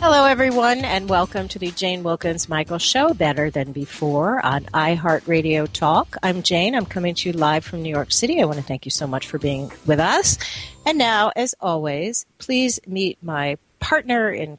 Hello, everyone, and welcome to the Jane Wilkens Michael Show, Better Than Before on iHeartRadio Talk. I'm Jane. I'm coming to you live from New York City. I want to thank you so much for being with us. And now, as always, please meet my partner in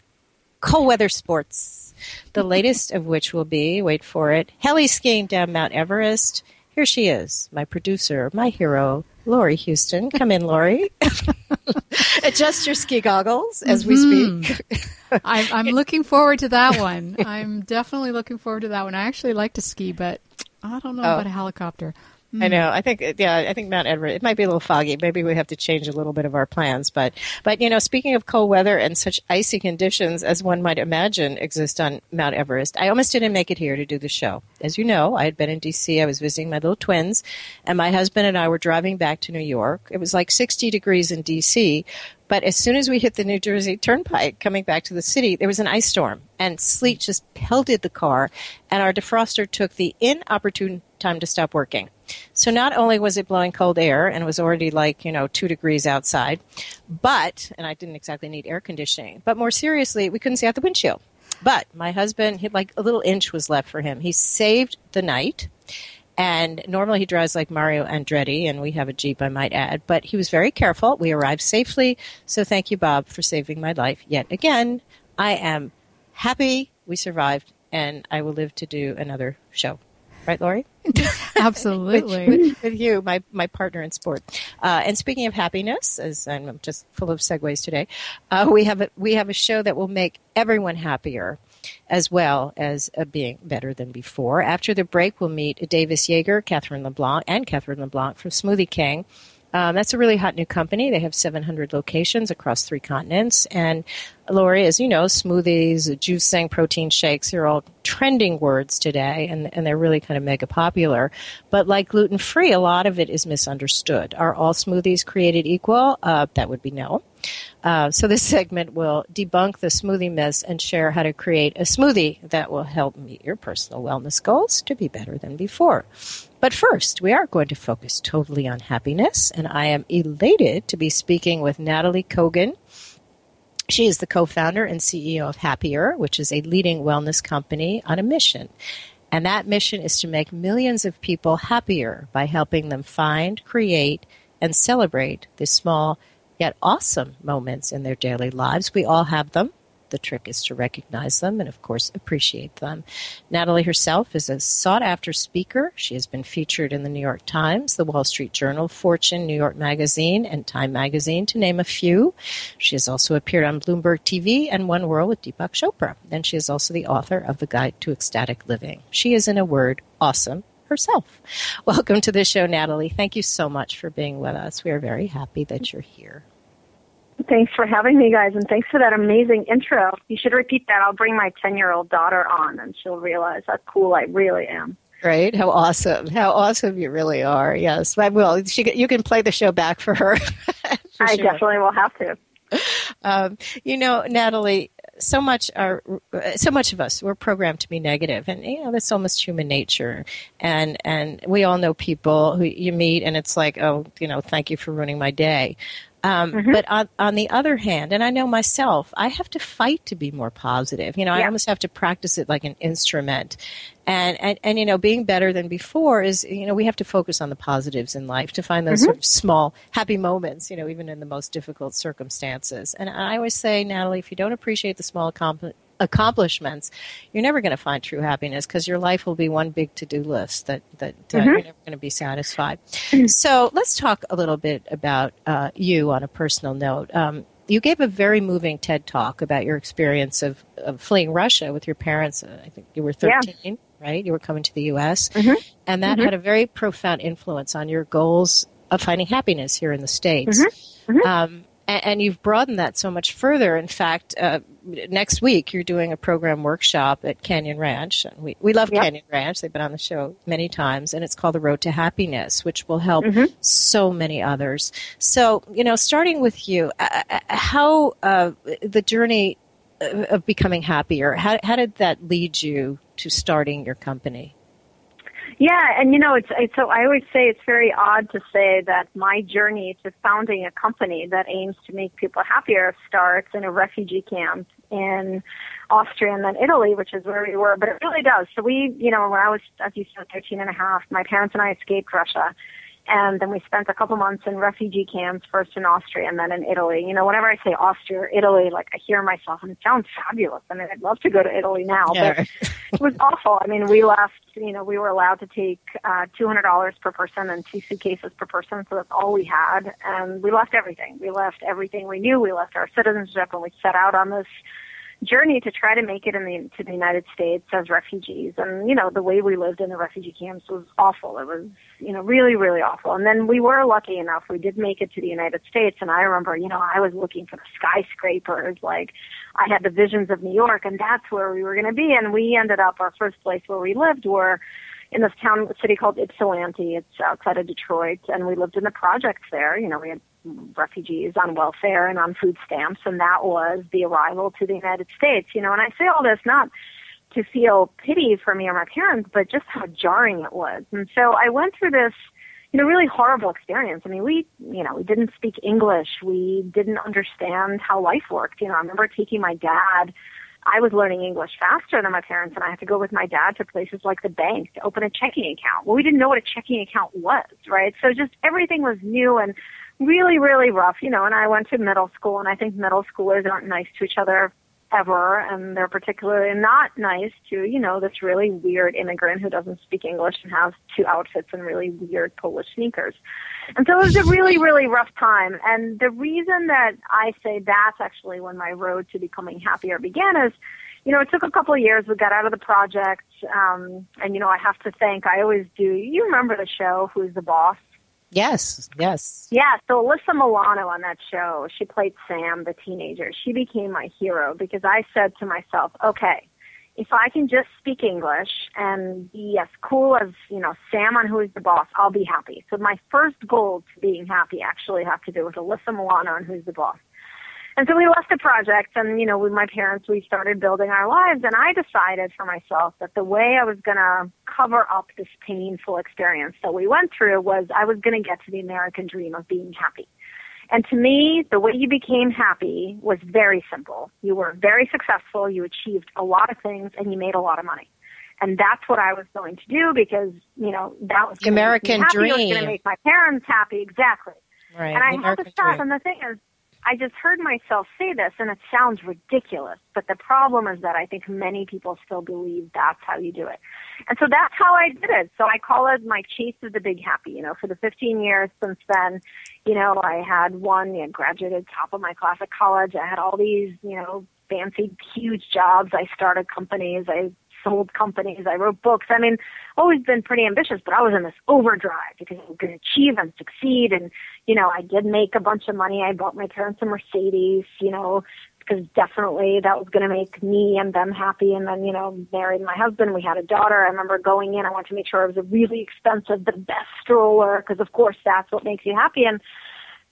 cold weather sports, the latest of which will be, wait for it, heli skiing down Mount Everest. Here she is, my producer, my hero, Lori Houston. Come in, Lori. Adjust your ski goggles as we Mm-hmm. speak. I'm, I'm looking forward to that one. I'm definitely looking forward to that one. I actually like to ski, but I don't know Oh. about a helicopter. I know. Mm-hmm. I think, yeah, I think Mount Everest. It might be a little foggy. Maybe we have to change a little bit of our plans. But, but you know, speaking of cold weather and such icy conditions as one might imagine exist on Mount Everest, I almost didn't make it here to do the show. As you know, I had been in D.C. I was visiting my little twins, and my husband and I were driving back to New York. It was like 60 degrees in D.C. But as soon as we hit the New Jersey Turnpike coming back to the city, there was an ice storm and sleet just pelted the car, and our defroster took the inopportune time to stop working. So not only was it blowing cold air and it was already like, you know, two degrees outside, but, and I didn't exactly need air conditioning, but more seriously, we couldn't see out the windshield. But my husband, he, like a little inch was left for him. He saved the night. And normally he drives like Mario Andretti, and we have a Jeep, I might add. But he was very careful. We arrived safely. So thank you, Bob, for saving my life yet again. I am happy we survived, and I will live to do another show. Right, Lori? Absolutely. with, with you, my, my partner in sport. Uh, and speaking of happiness, as I'm just full of segues today, uh, we have a, we have a show that will make everyone happier, as well as uh, being better than before. After the break, we'll meet Davis Jaeger, Katherine LeBlanc, and Katherine LeBlanc from Smoothie King. Um, that's a really hot new company. They have 700 locations across three continents. And Lori, as you know, smoothies, juicing, protein shakes, they're all trending words today, and, and they're really kind of mega popular. But like gluten free, a lot of it is misunderstood. Are all smoothies created equal? Uh, that would be no. Uh, so this segment will debunk the smoothie myths and share how to create a smoothie that will help meet your personal wellness goals to be better than before. But first, we are going to focus totally on happiness, and I am elated to be speaking with Nataly Kogan. She is the co founder and CEO of Happier, which is a leading wellness company on a mission. And that mission is to make millions of people happier by helping them find, create, and celebrate the small yet awesome moments in their daily lives. We all have them. The trick is to recognize them and, of course, appreciate them. Nataly herself is a sought after speaker. She has been featured in the New York Times, the Wall Street Journal, Fortune, New York Magazine, and Time Magazine, to name a few. She has also appeared on Bloomberg TV and One World with Deepak Chopra. And she is also the author of The Guide to Ecstatic Living. She is, in a word, awesome herself. Welcome to the show, Nataly. Thank you so much for being with us. We are very happy that you're here. Thanks for having me, guys, and thanks for that amazing intro. You should repeat that. I'll bring my 10 year old daughter on, and she'll realize how cool I really am. Right? How awesome! How awesome you really are. Yes, I will. She, you can play the show back for her. for I sure. definitely will have to. Um, you know, Nataly, so much are so much of us we're programmed to be negative, and you know that's almost human nature. And and we all know people who you meet, and it's like, oh, you know, thank you for ruining my day. Um, Mm-hmm. But on, on the other hand, and I know myself, I have to fight to be more positive. You know, I almost have to practice it like an instrument. And, and, and, you know, being better than before is, you know, we have to focus on the positives in life to find those Mm-hmm. sort of small, happy moments, you know, even in the most difficult circumstances. And I always say, Nataly, if you don't appreciate the small accompli- accomplishments, you're never going to find true happiness because your life will be one big to-do list that, that uh, Mm-hmm. you're never going to be satisfied. so let's talk a little bit about uh, you on a personal note. Um, you gave a very moving TED talk about your experience of, of fleeing Russia with your parents. Uh, I think you were Yeah. 13, right? You were coming to the U.S. Mhm. And that Mhm. had a very profound influence on your goals of finding happiness here in the States. Mhm. Mhm. Um, and, and you've broadened that so much further. In fact, uh, next week you're doing a program workshop at Canyon Ranch. And we, we love Yep. Canyon Ranch. They've been on the show many times, and it's called The Road to Happiness, which will help Mhm. so many others. So, you know, starting with you, uh, uh, how uh, the journey of of becoming happier, how, how did that lead you to starting your company? Yeah, and you know, it's, it's so I always say it's very odd to say that my journey to founding a company that aims to make people happier starts in a refugee camp in Austria and then Italy, which is where we were, but it really does. So we, you know, when I was, as you said, 13 and a half, my parents and I escaped Russia. And then we spent a couple months in refugee camps, first in Austria and then in Italy. You know, whenever I say Austria or Italy, like I hear myself and it sounds fabulous. I mean, I'd love to go to Italy now, but it was awful. I mean, we left, you know, we were allowed to take uh, $200 per person and two suitcases per person, so that's all we had. And we left everything. We left everything we knew. We left our citizenship and we set out on this journey to try to make it in the to the United States as refugees. And you know, the way we lived in the refugee camps was awful. It was you know really really awful. And then we were lucky enough; we did make it to the United States. And I remember, you know, I was looking for the skyscrapers. Like I had the visions of New York, and that's where we were going to be. And we ended up our first place where we lived were in this town city called Ypsilanti. It's outside of Detroit, and we lived in the projects there. You know, we had refugees on welfare and on food stamps, and that was the arrival to the United States. You know, and I say all this not to feel pity for me or my parents, but just how jarring it was. And so I went through this, you know, really horrible experience. I mean, we, you know, we didn't speak English. We didn't understand how life worked. You know, I remember taking my dad I was learning English faster than my parents, and I had to go with my dad to places like the bank to open a checking account. Well, we didn't know what a checking account was, right? So just everything was new and really, really rough, you know. And I went to middle school, and I think middle schoolers aren't nice to each other ever, and they're particularly not nice to, you know, this really weird immigrant who doesn't speak English and has two outfits and really weird Polish sneakers. And so it was a really, really rough time. And the reason that I say that's actually when my road to becoming happier began is, you know, it took a couple of years. We got out of the project. Um, and, you know, I have to thank, I always do. You remember the show, Who's the Boss? Yes, yes. Yeah, so Alyssa Milano on that show, she played Sam, the teenager. She became my hero because I said to myself, okay, if I can just speak English and be as cool as, you know, Sam on Who's the Boss, I'll be happy. So my first goal to being happy actually had to do with Alyssa Milano on Who's the Boss. And so we left the project and, you know, with my parents, we started building our lives and I decided for myself that the way I was going to cover up this painful experience that we went through was I was going to get to the American dream of being happy. And to me, the way you became happy was very simple. You were very successful, you achieved a lot of things, and you made a lot of money. And that's what I was going to do because, you know, that was The gonna make me American. It was dream. going to make my parents happy. Exactly. Right. And I had American to stop. dream. And the thing is, I just heard myself say this, and it sounds ridiculous. But the problem is that I think many people still believe that's how you do it. And so that's how I did it. So I call it my chase of the big happy. You know, for the 15 years since then, you know, I had one, you know, graduated top of my class at college. I had all these, you know, fancy, huge jobs. I started companies. I sold companies. I wrote books. I mean, always been pretty ambitious, but I was in this overdrive because I to achieve and succeed. And, you know, I did make a bunch of money. I bought my parents a Mercedes, you know, because definitely that was going to make me and them happy. And then, you know, married my husband. We had a daughter. I remember going in. I wanted to make sure it was a really expensive, the best stroller, because of course that's what makes you happy. And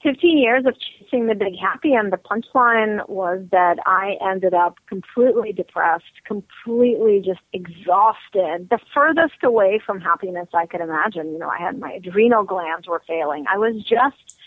15 years of chasing the big happy and the punchline was that I ended up completely depressed, completely just exhausted, the furthest away from happiness I could imagine. You know, I had my adrenal glands were failing. I was just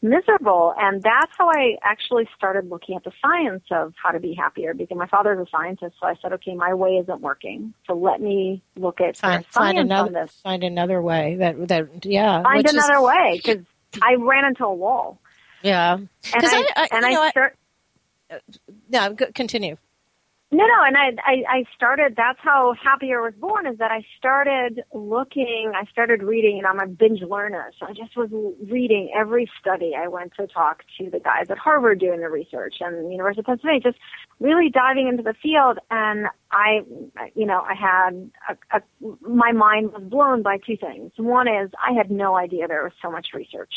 miserable. And that's how I actually started looking at the science of how to be happier because my father's a scientist. So I said, okay, my way isn't working. So let me look at find, find another find another way that that yeah Find which is- another way because I ran into a wall. yeah. And I, I- I- and know, I I- start, no continue No, no, and I, I, I started. That's how Happier was born. Is that I started looking. I started reading, and I'm a binge learner, so I just was reading every study. I went to talk to the guys at Harvard doing the research and the University of Pennsylvania, just really diving into the field. And I, you know, I had a, a, my mind was blown by two things. One is I had no idea there was so much research.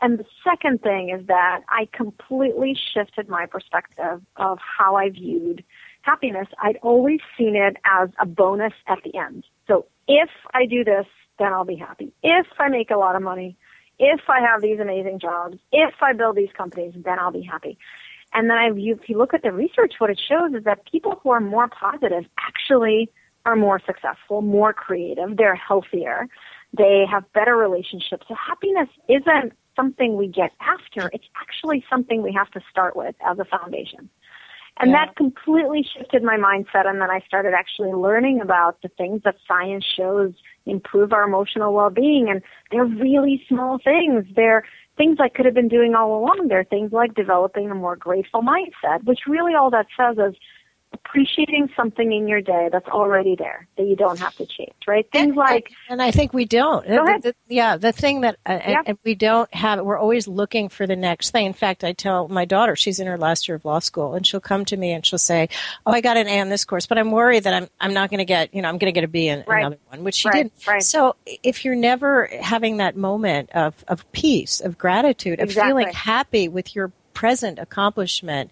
And the second thing is that I completely shifted my perspective of how I viewed happiness. I'd always seen it as a bonus at the end. So if I do this, then I'll be happy. If I make a lot of money, if I have these amazing jobs, if I build these companies, then I'll be happy. And then I, if you look at the research, what it shows is that people who are more positive actually are more successful, more creative, they're healthier, they have better relationships. So happiness isn't something we get after, it's actually something we have to start with as a foundation. And yeah. that completely shifted my mindset. And then I started actually learning about the things that science shows improve our emotional well-being. And they're really small things. They're things I could have been doing all along. They're things like developing a more grateful mindset, which really all that says is appreciating something in your day that's already there that you don't have to change, right? Things and, like, and I think we don't. Go ahead. The, the, yeah, the thing that uh, yeah. and, and we don't have, we're always looking for the next thing. In fact, I tell my daughter, she's in her last year of law school, and she'll come to me and she'll say, "Oh, I got an A in this course, but I'm worried that I'm I'm not going to get, you know, I'm going to get a B in right. another one," which she right. didn't. Right. So if you're never having that moment of of peace, of gratitude, of exactly. feeling happy with your present accomplishment,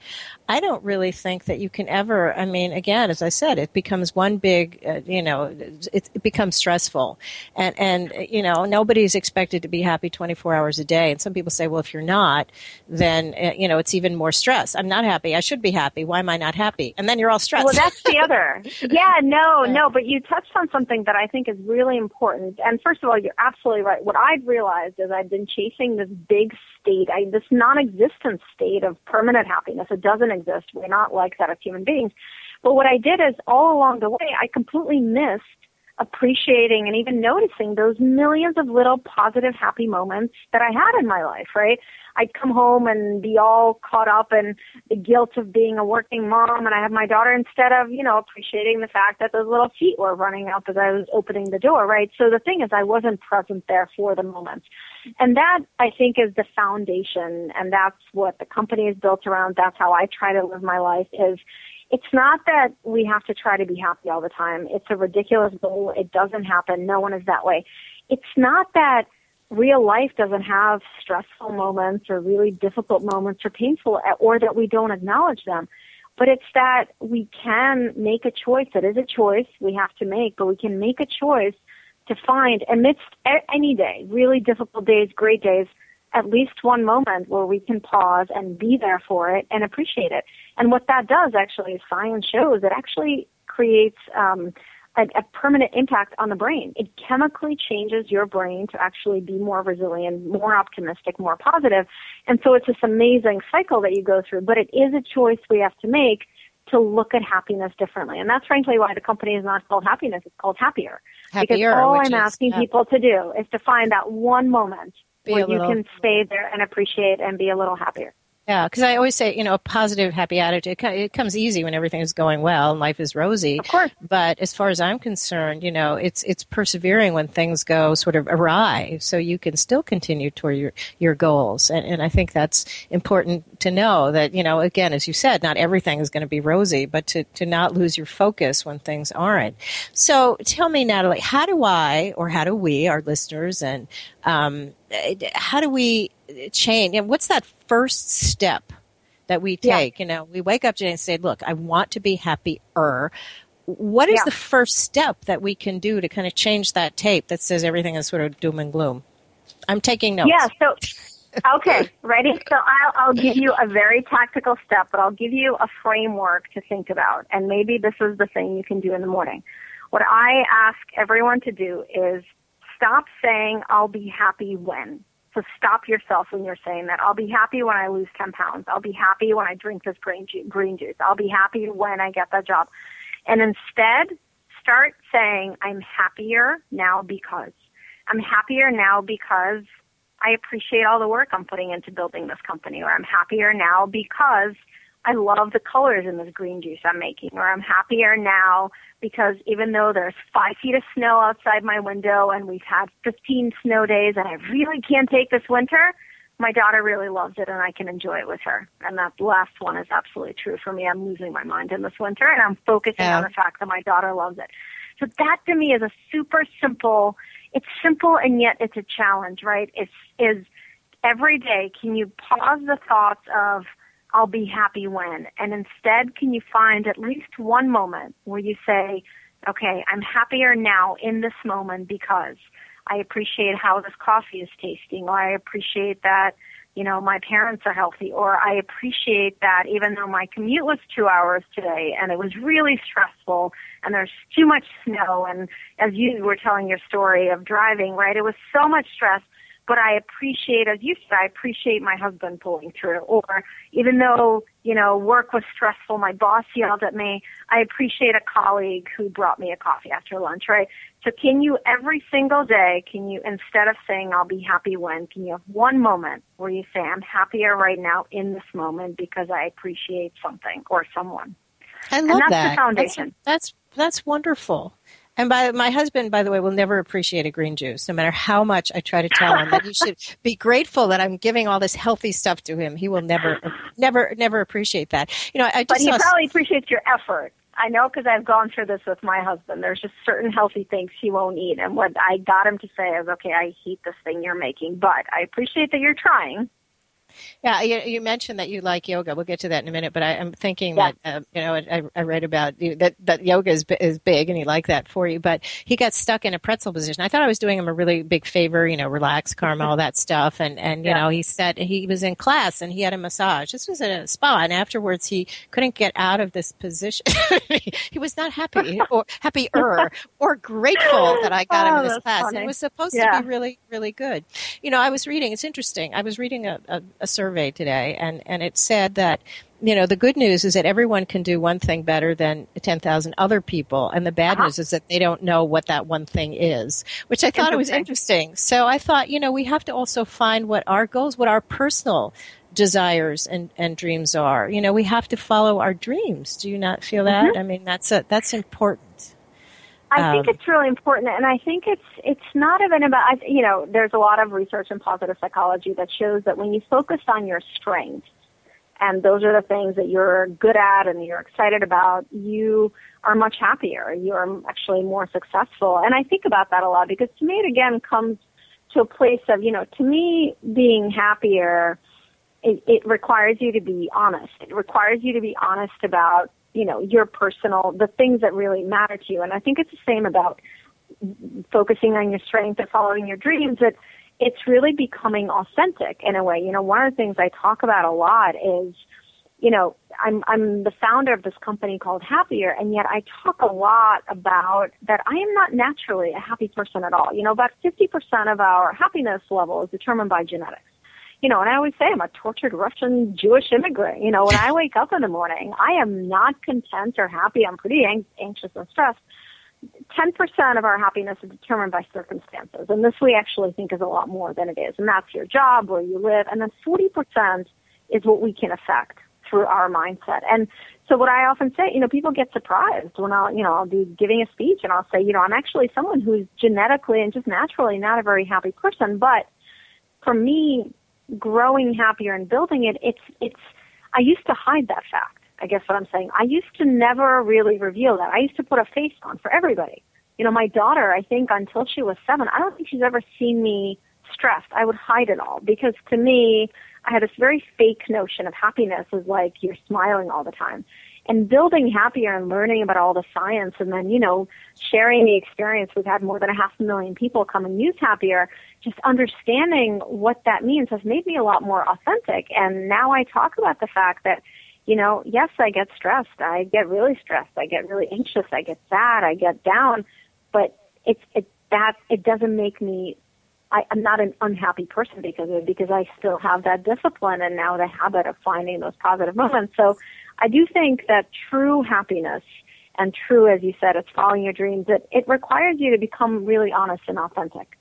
I don't really think that you can ever. I mean, again, as I said, it becomes one big, uh, you know, it, it, becomes stressful, and and you know, nobody's expected to be happy 24 hours a day. And some people say, well, if you're not, then uh, you know, it's even more stress. I'm not happy. I should be happy. Why am I not happy? And then you're all stressed. Well, that's the other. yeah, no, no. But you touched on something that I think is really important. And first of all, you're absolutely right. What I've realized is I've been chasing this big state, I, this non-existent state of permanent happiness. It doesn't exist. We're not like that as human beings. But what I did is all along the way, I completely missed appreciating and even noticing those millions of little positive, happy moments that I had in my life, right? I'd come home and be all caught up in the guilt of being a working mom and I have my daughter instead of, you know, appreciating the fact that those little feet were running up as I was opening the door, right? So the thing is I wasn't present there for the moment. And that I think is the foundation and that's what the company is built around. That's how I try to live my life is it's not that we have to try to be happy all the time. It's a ridiculous goal. It doesn't happen. No one is that way. It's not that real life doesn't have stressful moments or really difficult moments or painful or that we don't acknowledge them. But it's that we can make a choice. It is a choice we have to make, but we can make a choice to find amidst any day, really difficult days, great days, at least one moment where we can pause and be there for it and appreciate it. And what that does actually, science shows, it actually creates um, a, a permanent impact on the brain. It chemically changes your brain to actually be more resilient, more optimistic, more positive. And so it's this amazing cycle that you go through, but it is a choice we have to make to look at happiness differently. And that's frankly why the company is not called happiness, it's called happier. Happier because all I'm is, asking yeah. people to do is to find that one moment Be where you little- can stay there and appreciate and be a little happier. Yeah, because I always say, you know, a positive, happy attitude. It comes easy when everything is going well and life is rosy. Of course. But as far as I'm concerned, you know, it's it's persevering when things go sort of awry, so you can still continue toward your your goals. And and I think that's important to know that you know, again, as you said, not everything is going to be rosy, but to to not lose your focus when things aren't. So tell me, Nataly, how do I or how do we, our listeners, and um, how do we change? And what's that first step that we Yeah. take? You know, we wake up today and say, "Look, I want to be happier." What is Yeah. the first step that we can do to kind of change that tape that says everything is sort of doom and gloom? I'm taking notes. Yeah, so okay, ready? So I'll, I'll give you a very tactical step, but I'll give you a framework to think about, and maybe this is the thing you can do in the morning. What I ask everyone to do is stop saying, I'll be happy when. So stop yourself when you're saying that. I'll be happy when I lose 10 pounds. I'll be happy when I drink this green, green juice. I'll be happy when I get that job. And instead, start saying, I'm happier now because. I'm happier now because I appreciate all the work I'm putting into building this company, or I'm happier now because I love the colors in this green juice I'm making, or I'm happier now because even though there's five feet of snow outside my window and we've had 15 snow days and I really can't take this winter, my daughter really loves it and I can enjoy it with her. And that last one is absolutely true for me. I'm losing my mind in this winter and I'm focusing Yeah. on the fact that my daughter loves it. So that to me is a super simple, it's simple and yet it's a challenge, right? It's, is every day, can you pause the thoughts of, I'll be happy when, and instead can you find at least one moment where you say, okay, I'm happier now in this moment because I appreciate how this coffee is tasting, or I appreciate that, you know, my parents are healthy, or I appreciate that even though my commute was two hours today and it was really stressful and there's too much snow. And as you were telling your story of driving, right, it was so much stress, but I appreciate, as you said, I appreciate my husband pulling through. Or even though, you know, work was stressful, my boss yelled at me, I appreciate a colleague who brought me a coffee after lunch, right? So can you every single day, can you, instead of saying I'll be happy when, can you have one moment where you say I'm happier right now in this moment because I appreciate something or someone? I love and that's that. the foundation. That's, that's, that's wonderful. And by my husband, by the way, will never appreciate a green juice, no matter how much I try to tell him that he should be grateful that I'm giving all this healthy stuff to him. He will never, never, never appreciate that. You know, I just but he probably appreciates your effort. I know because I've gone through this with my husband. There's just certain healthy things he won't eat, and what I got him to say is, "Okay, I hate this thing you're making, but I appreciate that you're trying." Yeah, you, you, mentioned that you like yoga. We'll get to that in a minute. But I, am thinking yeah. that uh, you know I, I read about you, that that yoga is is big, and he liked that for you. But he got stuck in a pretzel position. I thought I was doing him a really big favor. You know, relax, karma, all that stuff. And and you yeah. know, he said he was in class and he had a massage. This was at a spa, and afterwards he couldn't get out of this position. he was not happy or happier or grateful that I got oh, him in this class. It was supposed yeah. to be really really good. You know, I was reading. It's interesting. I was reading a, a a survey today, and, and it said that you know the good news is that everyone can do one thing better than 10,000 other people, and the bad uh-huh. news is that they don't know what that one thing is, which I thought it was interesting. So I thought, you know, we have to also find what our goals, what our personal desires and, and dreams are. You know, we have to follow our dreams. Do you not feel that? Mm-hmm. I mean, that's a, that's important. I think Um, it's really important, and I think it's it's not even about you know. There's a lot of research in positive psychology that shows that when you focus on your strengths, and those are the things that you're good at and you're excited about, you are much happier. You're actually more successful, and I think about that a lot because to me, it again comes to a place of you know, to me, being happier. It, it requires you to be honest. It requires you to be honest about you know, your personal, the things that really matter to you. And I think it's the same about focusing on your strength and following your dreams that it's really becoming authentic in a way. You know, one of the things I talk about a lot is, you know, I'm, I'm the founder of this company called Happier and yet I talk a lot about that I am not naturally a happy person at all. You know, about 50% of our happiness level is determined by genetics you know, and I always say I'm a tortured Russian Jewish immigrant. You know, when I wake up in the morning, I am not content or happy. I'm pretty ang- anxious and stressed. 10% of our happiness is determined by circumstances. And this we actually think is a lot more than it is. And that's your job, where you live. And then 40% is what we can affect through our mindset. And so what I often say, you know, people get surprised when I'll, you know, I'll be giving a speech and I'll say, you know, I'm actually someone who's genetically and just naturally not a very happy person. But for me, growing happier and building it, it's, it's, I used to hide that fact. I guess what I'm saying. I used to never really reveal that. I used to put a face on for everybody. You know, my daughter, I think until she was seven, I don't think she's ever seen me stressed. I would hide it all because to me, I had this very fake notion of happiness is like you're smiling all the time. And building happier and learning about all the science and then, you know, sharing the experience. We've had more than a half a million people come and use happier. Just understanding what that means has made me a lot more authentic. And now I talk about the fact that, you know, yes, I get stressed. I get really stressed. I get really anxious. I get sad. I get down. But it's, it, that, it doesn't make me I, I'm not an unhappy person because of it, because I still have that discipline and now the habit of finding those positive moments. So I do think that true happiness and true, as you said, it's following your dreams, it, it requires you to become really honest and authentic.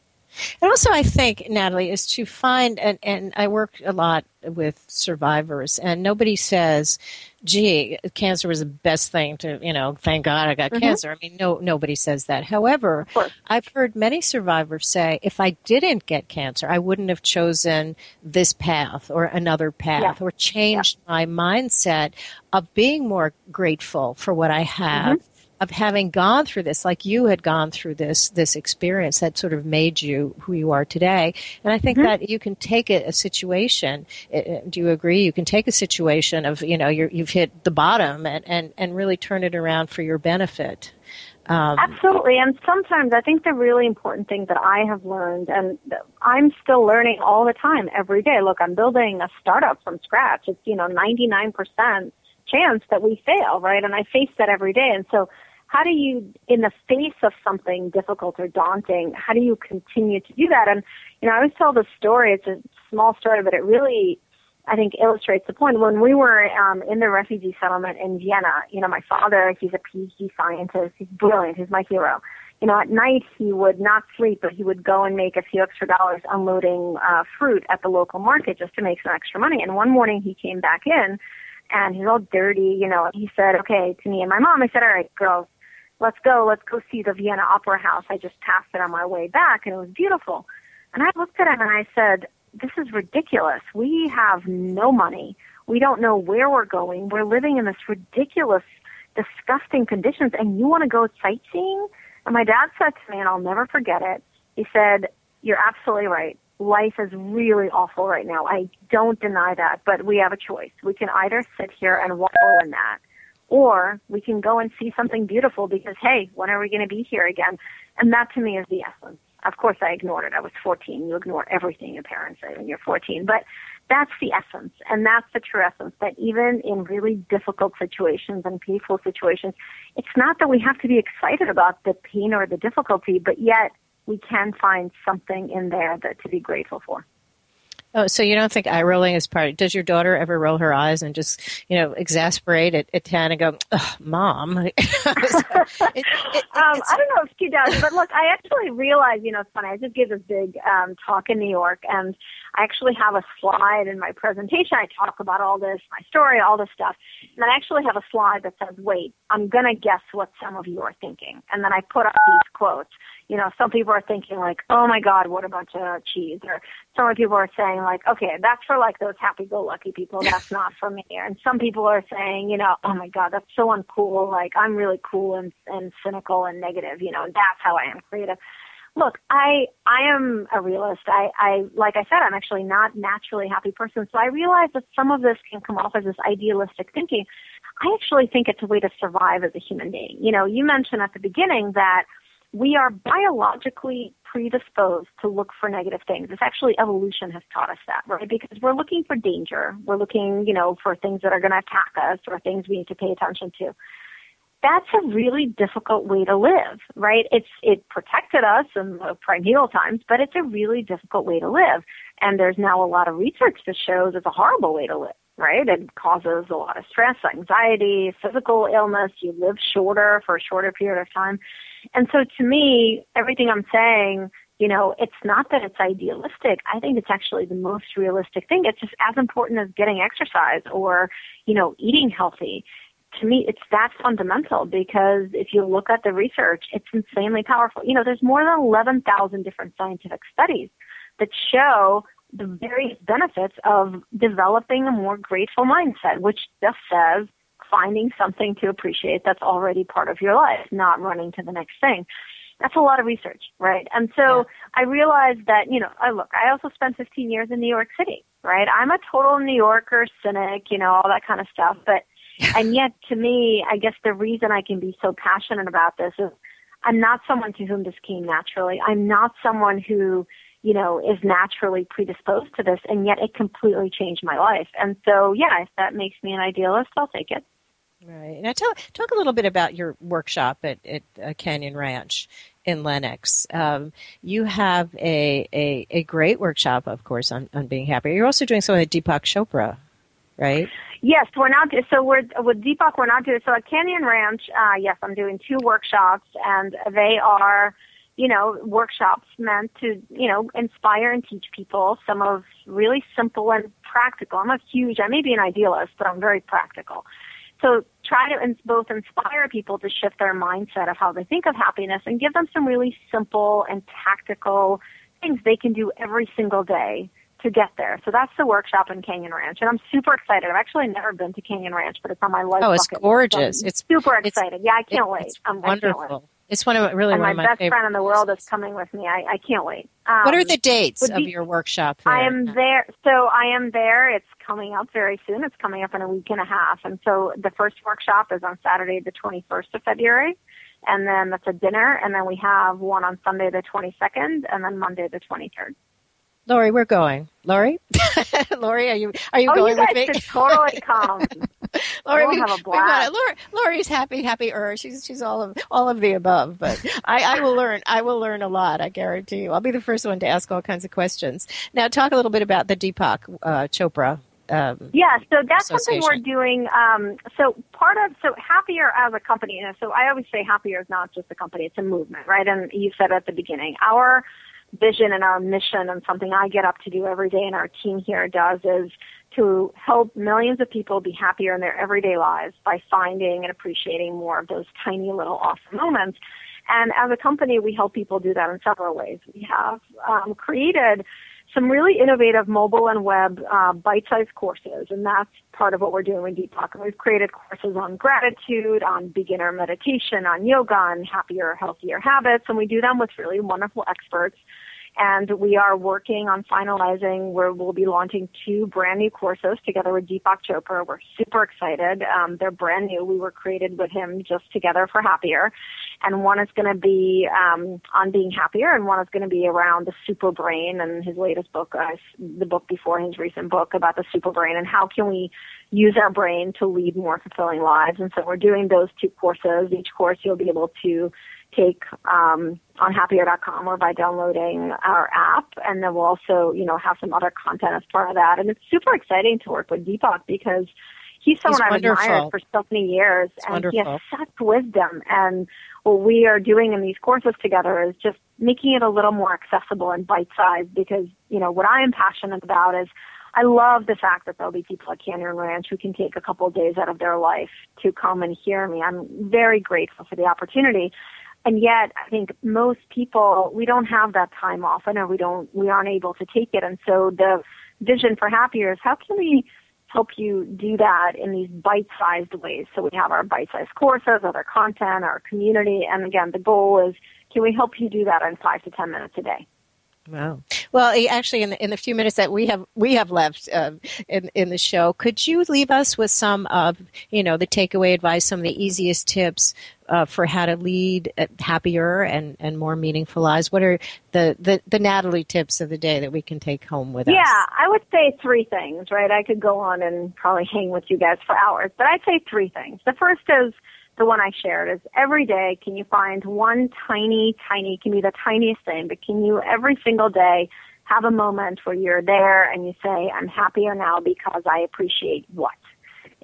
And also, I think, Nataly, is to find, and, and I work a lot with survivors, and nobody says, gee, cancer was the best thing to, you know, thank God I got Mhm. cancer. I mean, no, nobody says that. However, I've heard many survivors say, if I didn't get cancer, I wouldn't have chosen this path or another path Yeah. or changed my mindset of being more grateful for what I have. Of having gone through this, like you had gone through this this experience that sort of made you who you are today. And I think mm-hmm. that you can take a, a situation. Uh, uh, do you agree? You can take a situation of you know you have hit the bottom and, and and really turn it around for your benefit. Um, Absolutely, and sometimes I think the really important thing that I have learned, and I'm still learning all the time, every day. Look, I'm building a startup from scratch. It's you know 99% chance that we fail, right? And I face that every day. And so, how do you, in the face of something difficult or daunting, how do you continue to do that? And you know, I always tell the story. It's a small story, but it really I think illustrates the point. When we were um, in the refugee settlement in Vienna, you know, my father, he's a PhD scientist. He's brilliant. He's my hero. You know, at night he would not sleep, but he would go and make a few extra dollars unloading uh, fruit at the local market just to make some extra money. And one morning he came back in, and he's all dirty, you know. He said, "Okay," to me and my mom. I said, "All right, girls, let's go. Let's go see the Vienna Opera House. I just passed it on my way back, and it was beautiful." And I looked at him and I said, this is ridiculous. We have no money. We don't know where we're going. We're living in this ridiculous, disgusting conditions, and you want to go sightseeing? And my dad said to me, and I'll never forget it, he said, You're absolutely right. Life is really awful right now. I don't deny that, but we have a choice. We can either sit here and wallow in that, or we can go and see something beautiful because, hey, when are we going to be here again? And that to me is the essence. Of course, I ignored it. I was 14. You ignore everything your parents say when you're 14. But that's the essence, and that's the true essence. That even in really difficult situations and painful situations, it's not that we have to be excited about the pain or the difficulty, but yet we can find something in there that to be grateful for. Oh, so you don't think eye rolling is part? Does your daughter ever roll her eyes and just, you know, exasperate at, at ten and go, "Mom"? it, it, um, I don't know if she does, but look, I actually realized, you know, it's funny. I just gave this big um, talk in New York, and I actually have a slide in my presentation. I talk about all this, my story, all this stuff, and I actually have a slide that says, "Wait, I'm gonna guess what some of you are thinking," and then I put up these quotes you know, some people are thinking like, oh my God, what a bunch of cheese. Or some people are saying like, okay, that's for like those happy-go-lucky people. That's not for me. And some people are saying, you know, oh my God, that's so uncool. Like I'm really cool and, and cynical and negative. You know, and that's how I am creative. Look, I I am a realist. I I like I said, I'm actually not naturally a happy person. So I realize that some of this can come off as this idealistic thinking. I actually think it's a way to survive as a human being. You know, you mentioned at the beginning that we are biologically predisposed to look for negative things. It's actually evolution has taught us that, right? Because we're looking for danger. We're looking, you know, for things that are going to attack us or things we need to pay attention to. That's a really difficult way to live, right? It's, it protected us in the primeval times, but it's a really difficult way to live. And there's now a lot of research that shows it's a horrible way to live right? It causes a lot of stress, anxiety, physical illness. You live shorter for a shorter period of time. And so to me, everything I'm saying, you know, it's not that it's idealistic. I think it's actually the most realistic thing. It's just as important as getting exercise or, you know, eating healthy. To me, it's that fundamental because if you look at the research, it's insanely powerful. You know, there's more than 11,000 different scientific studies that show the various benefits of developing a more grateful mindset, which just says finding something to appreciate that's already part of your life, not running to the next thing. That's a lot of research, right? And so yeah. I realized that, you know, I look, I also spent 15 years in New York City, right? I'm a total New Yorker cynic, you know, all that kind of stuff. But, and yet to me, I guess the reason I can be so passionate about this is I'm not someone to whom this came naturally. I'm not someone who, you know, is naturally predisposed to this, and yet it completely changed my life. And so, yeah, if that makes me an idealist, I'll take it. Right. Now, tell, talk a little bit about your workshop at, at uh, Canyon Ranch in Lenox. Um, you have a, a, a, great workshop, of course, on, on being happy. You're also doing something with Deepak Chopra, right? Yes, we're not. So we're with Deepak. We're not doing. So at Canyon Ranch, uh, yes, I'm doing two workshops, and they are you know, workshops meant to, you know, inspire and teach people some of really simple and practical. I'm a huge, I may be an idealist, but I'm very practical. So try to both inspire people to shift their mindset of how they think of happiness and give them some really simple and tactical things they can do every single day to get there. So that's the workshop in Canyon Ranch, and I'm super excited. I've actually never been to Canyon Ranch, but it's on my life. Oh, it's gorgeous! So it's super excited. It's, yeah, I can't it, wait. It's um, wonderful. It's one of really and one my, of my best friend in the world is coming with me. I, I can't wait. Um, what are the dates of be, your workshop? There? I am there. So I am there. It's coming up very soon. It's coming up in a week and a half. And so the first workshop is on Saturday, the 21st of February. And then that's a dinner. And then we have one on Sunday, the 22nd, and then Monday, the 23rd. Lori, we're going. Lori, Lori, are you are you oh, going you with me? Should totally come. Lori, we'll we, have a blast. Lori, Lori's happy, happier. She's she's all of all of the above. But I, I will learn. I will learn a lot. I guarantee you. I'll be the first one to ask all kinds of questions. Now, talk a little bit about the Deepak uh, Chopra um, yeah, so that's something we're doing. Um, so part of so happier as a company. You know, so I always say happier is not just a company; it's a movement, right? And you said at the beginning, our vision and our mission, and something I get up to do every day, and our team here does, is to help millions of people be happier in their everyday lives by finding and appreciating more of those tiny little awesome moments. And as a company, we help people do that in several ways. We have um, created some really innovative mobile and web uh, bite-sized courses, and that's part of what we're doing with Deepak. And we've created courses on gratitude, on beginner meditation, on yoga, on happier, healthier habits, and we do them with really wonderful experts and we are working on finalizing where we'll be launching two brand new courses together with Deepak Chopra. We're super excited. Um, they're brand new. We were created with him just together for happier. And one is going to be um, on being happier, and one is going to be around the super brain and his latest book, uh, the book before his recent book about the super brain and how can we use our brain to lead more fulfilling lives. And so we're doing those two courses. Each course you'll be able to take um, on happier.com or by downloading our app. And then we'll also, you know, have some other content as part of that. And it's super exciting to work with Deepak because he's someone I've admired for so many years it's and wonderful. he has such wisdom. And what we are doing in these courses together is just making it a little more accessible and bite sized because, you know, what I am passionate about is I love the fact that there'll be people at Canyon Ranch who can take a couple of days out of their life to come and hear me. I'm very grateful for the opportunity. And yet, I think most people, we don't have that time off. I know we don't, we aren't able to take it. And so the vision for Happier is how can we help you do that in these bite-sized ways? So we have our bite-sized courses, other content, our community. And again, the goal is can we help you do that in five to 10 minutes a day? Wow. Well, actually, in the, in the few minutes that we have we have left uh, in in the show, could you leave us with some of you know the takeaway advice, some of the easiest tips uh, for how to lead happier and, and more meaningful lives? What are the, the the Nataly tips of the day that we can take home with yeah, us? Yeah, I would say three things. Right, I could go on and probably hang with you guys for hours, but I'd say three things. The first is the one I shared is every day can you find one tiny, tiny, can be the tiniest thing, but can you every single day have a moment where you're there and you say, I'm happier now because I appreciate what?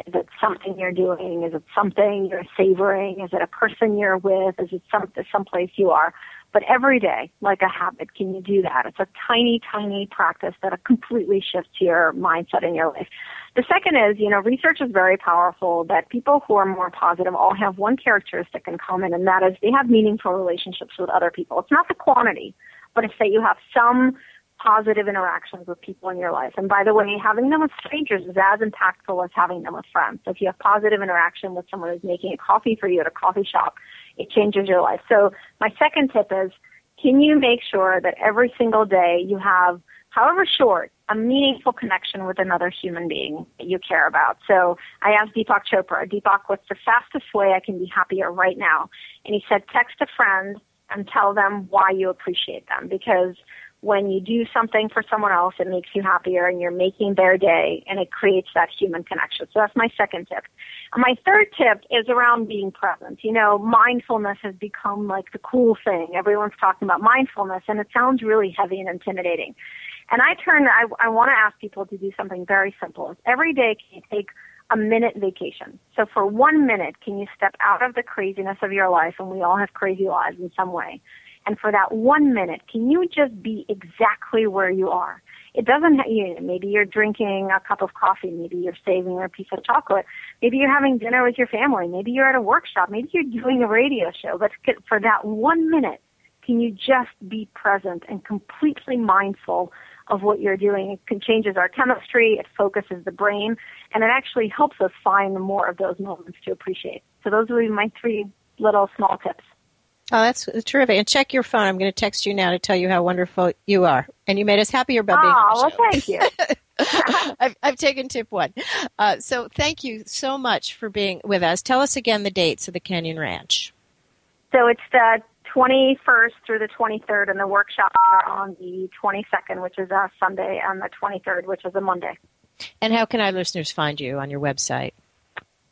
Is it something you're doing? Is it something you're savoring? Is it a person you're with? Is it some someplace you are? But every day, like a habit, can you do that? It's a tiny, tiny practice that completely shifts your mindset in your life. The second is, you know, research is very powerful that people who are more positive all have one characteristic in common, and that is they have meaningful relationships with other people. It's not the quantity, but it's that you have some positive interactions with people in your life. And by the way, having them with strangers is as impactful as having them with friends. So if you have positive interaction with someone who's making a coffee for you at a coffee shop, it changes your life. So my second tip is, can you make sure that every single day you have, however short, a meaningful connection with another human being that you care about. So I asked Deepak Chopra, Deepak, what's the fastest way I can be happier right now? And he said, text a friend and tell them why you appreciate them because when you do something for someone else, it makes you happier and you're making their day and it creates that human connection. So that's my second tip. And my third tip is around being present. You know, mindfulness has become like the cool thing. Everyone's talking about mindfulness and it sounds really heavy and intimidating. And I turn, I, I want to ask people to do something very simple. Every day, can you take a minute vacation? So for one minute, can you step out of the craziness of your life? And we all have crazy lives in some way. And for that one minute, can you just be exactly where you are? It doesn't, you know, maybe you're drinking a cup of coffee, maybe you're saving a piece of chocolate, maybe you're having dinner with your family, maybe you're at a workshop, maybe you're doing a radio show, but for that one minute, can you just be present and completely mindful of what you're doing. It changes our chemistry, it focuses the brain, and it actually helps us find more of those moments to appreciate. So those would be my three little small tips. Oh, that's terrific. And check your phone. I'm going to text you now to tell you how wonderful you are. And you made us happier by being oh, well, thank you. I've, I've, taken tip one. Uh, so thank you so much for being with us. Tell us again the dates of the Canyon Ranch. So it's the 21st through the 23rd, and the workshops are on the 22nd, which is a Sunday, and the 23rd, which is a Monday. And how can our listeners find you on your website?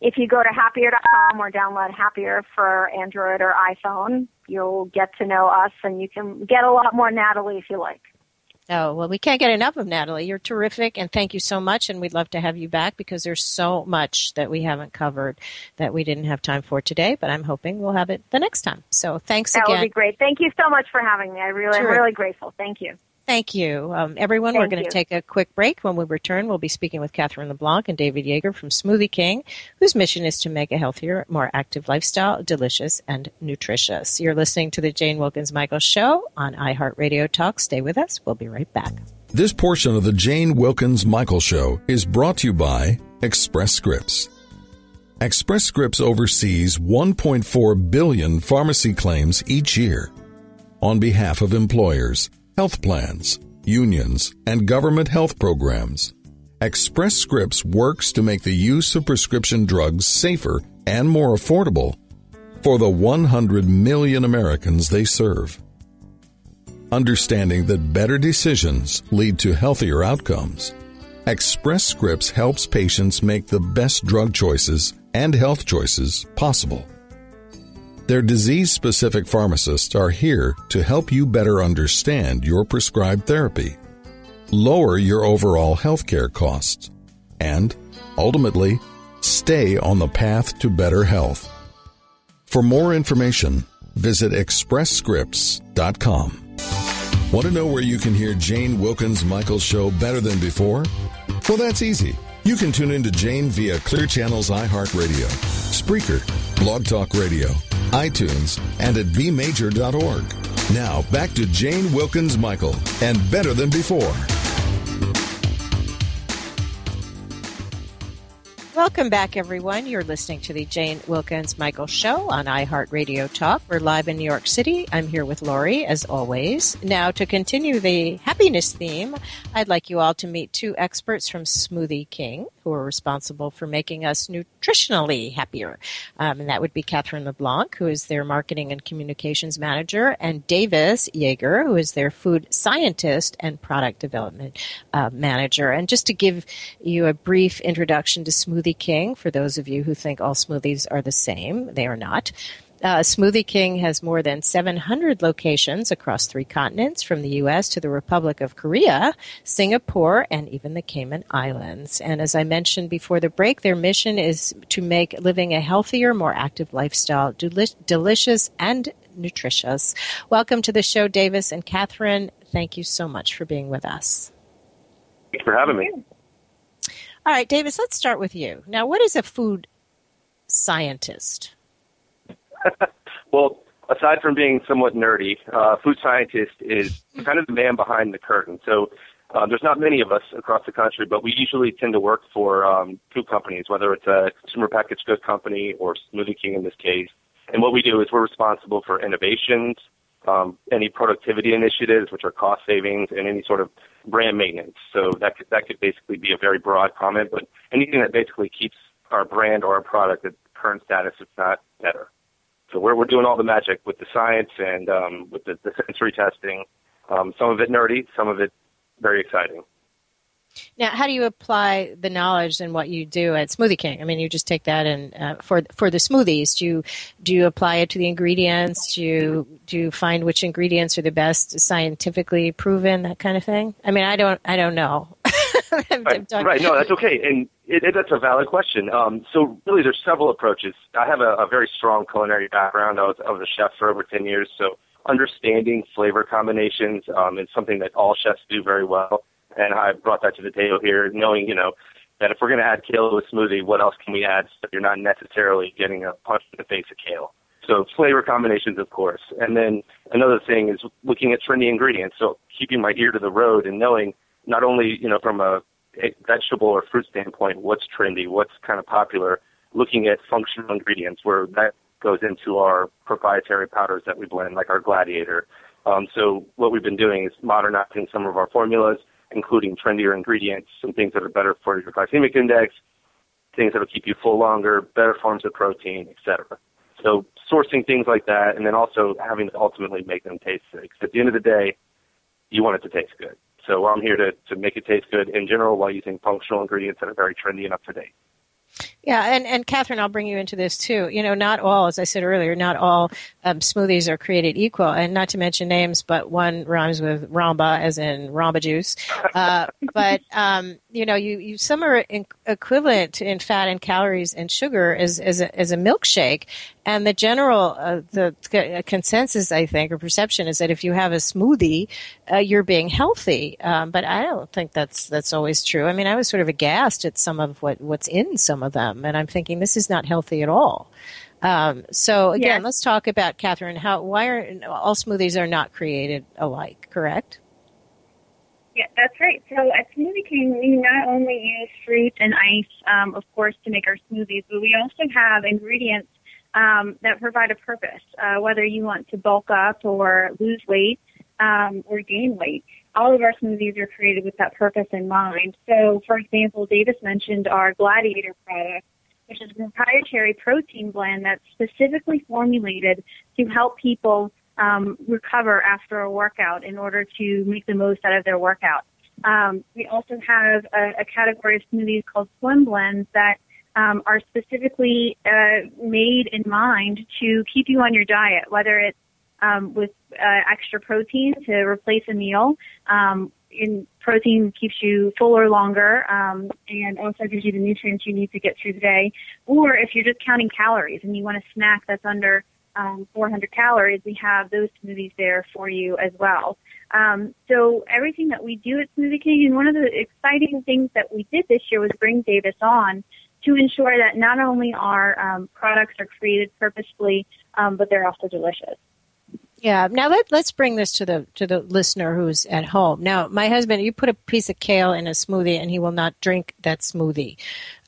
If you go to happier.com or download Happier for Android or iPhone, you'll get to know us, and you can get a lot more Nataly if you like. Oh, well, we can't get enough of Nataly. You're terrific, and thank you so much. And we'd love to have you back because there's so much that we haven't covered that we didn't have time for today, but I'm hoping we'll have it the next time. So thanks that again. That would be great. Thank you so much for having me. I really, I'm really grateful. Thank you. Thank you. Um, everyone, Thank we're going to take a quick break. When we return, we'll be speaking with Katherine LeBlanc and David Jaeger from Smoothie King, whose mission is to make a healthier, more active lifestyle delicious and nutritious. You're listening to the Jane Wilkens Michael Show on iHeartRadio Talk. Stay with us. We'll be right back. This portion of the Jane Wilkens Michael Show is brought to you by Express Scripts. Express Scripts oversees 1.4 billion pharmacy claims each year on behalf of employers health plans, unions, and government health programs. Express Scripts works to make the use of prescription drugs safer and more affordable for the 100 million Americans they serve. Understanding that better decisions lead to healthier outcomes, Express Scripts helps patients make the best drug choices and health choices possible. Their disease specific pharmacists are here to help you better understand your prescribed therapy, lower your overall healthcare costs, and ultimately stay on the path to better health. For more information, visit expressscripts.com. Want to know where you can hear Jane Wilkens Michael's show better than before? Well, that's easy. You can tune into Jane via Clear Channel's iHeartRadio, Spreaker, Blog Talk Radio, iTunes, and at bmajor.org. Now, back to Jane Wilkens Michael and Better Than Before. Welcome back, everyone. You're listening to the Jane Wilkens Michael Show on iHeartRadio Talk. We're live in New York City. I'm here with Lori, as always. Now, to continue the happiness theme, I'd like you all to meet two experts from Smoothie King who are responsible for making us nutritionally happier. Um, and that would be Katherine LeBlanc, who is their marketing and communications manager, and Davis Jaeger, who is their food scientist and product development uh, manager. And just to give you a brief introduction to Smoothie King, for those of you who think all smoothies are the same, they are not. Uh, Smoothie King has more than 700 locations across three continents, from the U.S. to the Republic of Korea, Singapore, and even the Cayman Islands. And as I mentioned before the break, their mission is to make living a healthier, more active lifestyle deli- delicious and nutritious. Welcome to the show, Davis and Katherine. Thank you so much for being with us. Thanks for having me. All right, Davis, let's start with you. Now, what is a food scientist? well, aside from being somewhat nerdy, uh, food scientist is kind of the man behind the curtain. So uh, there's not many of us across the country, but we usually tend to work for um, food companies, whether it's a consumer packaged goods company or Smoothie King in this case. And what we do is we're responsible for innovations, um, any productivity initiatives, which are cost savings, and any sort of brand maintenance. So that could, that could basically be a very broad comment, but anything that basically keeps our brand or our product at current status, if not better. So we're we're doing all the magic with the science and um, with the, the sensory testing. Um, some of it nerdy, some of it very exciting. Now, how do you apply the knowledge and what you do at Smoothie King? I mean, you just take that and uh, for for the smoothies, do you do you apply it to the ingredients? Do you do you find which ingredients are the best scientifically proven? That kind of thing. I mean, I don't I don't know. right, right, no, that's okay, and it, it, that's a valid question. Um, so really, there's several approaches. I have a, a very strong culinary background. I was, I was a chef for over ten years, so understanding flavor combinations um, is something that all chefs do very well. And I brought that to the table here, knowing you know that if we're going to add kale to a smoothie, what else can we add so you're not necessarily getting a punch in the face of kale? So flavor combinations, of course. And then another thing is looking at trendy ingredients. So keeping my ear to the road and knowing not only you know from a vegetable or fruit standpoint, what's trendy, what's kind of popular, looking at functional ingredients where that goes into our proprietary powders that we blend, like our Gladiator. Um, so what we've been doing is modernizing some of our formulas, including trendier ingredients, some things that are better for your glycemic index, things that will keep you full longer, better forms of protein, etc. So sourcing things like that, and then also having to ultimately make them taste good. Because at the end of the day, you want it to taste good. So I'm here to, to make it taste good in general while using functional ingredients that are very trendy and up to date. Yeah, and, and Katherine, I'll bring you into this too. You know, not all, as I said earlier, not all um, smoothies are created equal, and not to mention names, but one rhymes with Ramba, as in Ramba juice. Uh, but um, you know, you, you some are in, equivalent in fat and calories and sugar as as a, as a milkshake, and the general uh, the consensus, I think, or perception is that if you have a smoothie, uh, you're being healthy. Um, but I don't think that's that's always true. I mean, I was sort of aghast at some of what what's in some of them, and I'm thinking this is not healthy at all. Um, so again, let's talk about Katherine. How why are all smoothies are not created alike? Correct. Yeah, that's right. So at Smoothie King, we not only use fruit and ice, um, of course, to make our smoothies, but we also have ingredients um, that provide a purpose, uh, whether you want to bulk up or lose weight um, or gain weight. All of our smoothies are created with that purpose in mind. So, for example, Davis mentioned our Gladiator product, which is a proprietary protein blend that's specifically formulated to help people um, recover after a workout in order to make the most out of their workout. Um, we also have a, a, category of smoothies called Slim blends that um, are specifically uh, made in mind to keep you on your diet, whether it's um, with uh, extra protein to replace a meal. Um, in protein keeps you fuller longer um, and also gives you the nutrients you need to get through the day. Or if you're just counting calories and you want a snack that's under um, 400 calories, we have those smoothies there for you as well. Um, so everything that we do at Smoothie King, and one of the exciting things that we did this year was bring Davis on to ensure that not only our um, products are created purposefully, um, but they're also delicious. Yeah. Now let let's bring this to the to the listener who's at home. Now, my husband, you put a piece of kale in a smoothie, and he will not drink that smoothie.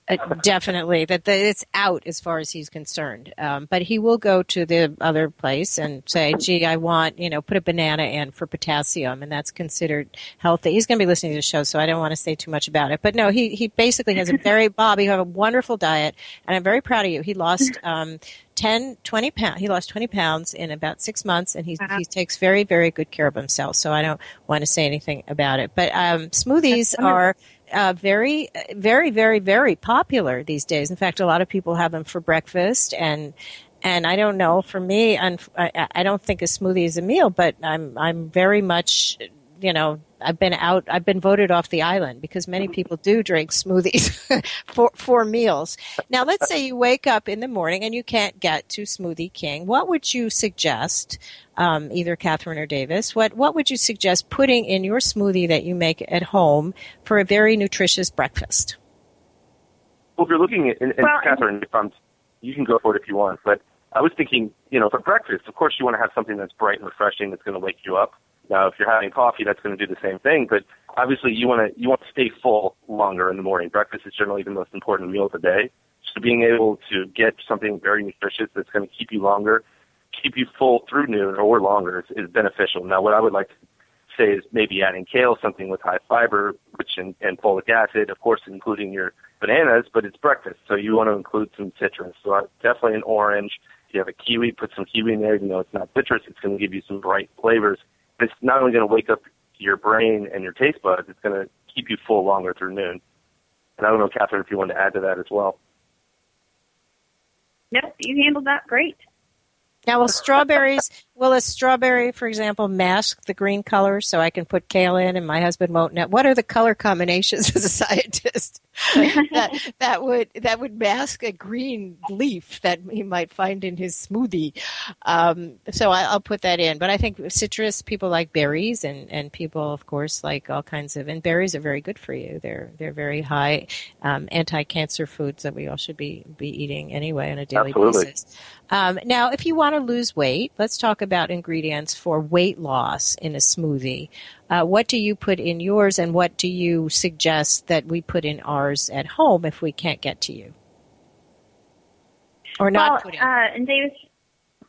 Uh, definitely that the, it's out as far as he's concerned. Um, but he will go to the other place and say, "Gee, I want you know put a banana in for potassium," and that's considered healthy. He's going to be listening to the show, so I don't want to say too much about it. But no, he he basically has a very Bob. You have a wonderful diet, and I'm very proud of you. He lost. Um, 10, 20 pounds. He lost 20 pounds in about six months and he, he takes very, very good care of himself. So I don't want to say anything about it. But, um, smoothies are, uh, very, very, very, very popular these days. In fact, a lot of people have them for breakfast and, and I don't know. For me, i'm I don't think a smoothie is a meal, but I'm I'm very much you know, I've been out, I've been voted off the island because many people do drink smoothies for, for meals. Now, let's say you wake up in the morning and you can't get to Smoothie King. What would you suggest, um, either Katherine or Davis, what, what would you suggest putting in your smoothie that you make at home for a very nutritious breakfast? Well, if you're looking at, and, and well, Katherine, if I'm, you can go for it if you want, but I was thinking, you know, for breakfast, of course you want to have something that's bright and refreshing that's going to wake you up. Now, if you're having coffee, that's going to do the same thing. But obviously, you want to you want to stay full longer in the morning. Breakfast is generally the most important meal of the day. So being able to get something very nutritious that's going to keep you longer, keep you full through noon or longer is, is beneficial. Now, what I would like to say is maybe adding kale, something with high fiber, rich in, in folic acid, of course, including your bananas, but it's breakfast, so you want to include some citrus. So uh, definitely an orange. If you have a kiwi, put some kiwi in there. Even though it's not citrus, it's going to give you some bright flavors it's not only going to wake up your brain and your taste buds, it's going to keep you full longer through noon. And I don't know, Katherine, if you want to add to that as well. Nope, you handled that great. Now, will strawberries, will a strawberry, for example, mask the green color so I can put kale in and my husband won't know? What are the color combinations as a scientist that, that would that would mask a green leaf that he might find in his smoothie? Um, so I, will put that in. But I think citrus, people like berries, and, and people, of course, like all kinds of. And berries are very good for you. They're they're very high um, anti-cancer foods that we all should be be eating anyway on a daily Absolutely. basis. Um, now, if you want to lose weight, let's talk about ingredients for weight loss in a smoothie. Uh, what do you put in yours, and what do you suggest that we put in ours at home if we can't get to you? Or not well, put in? Uh, and Davis,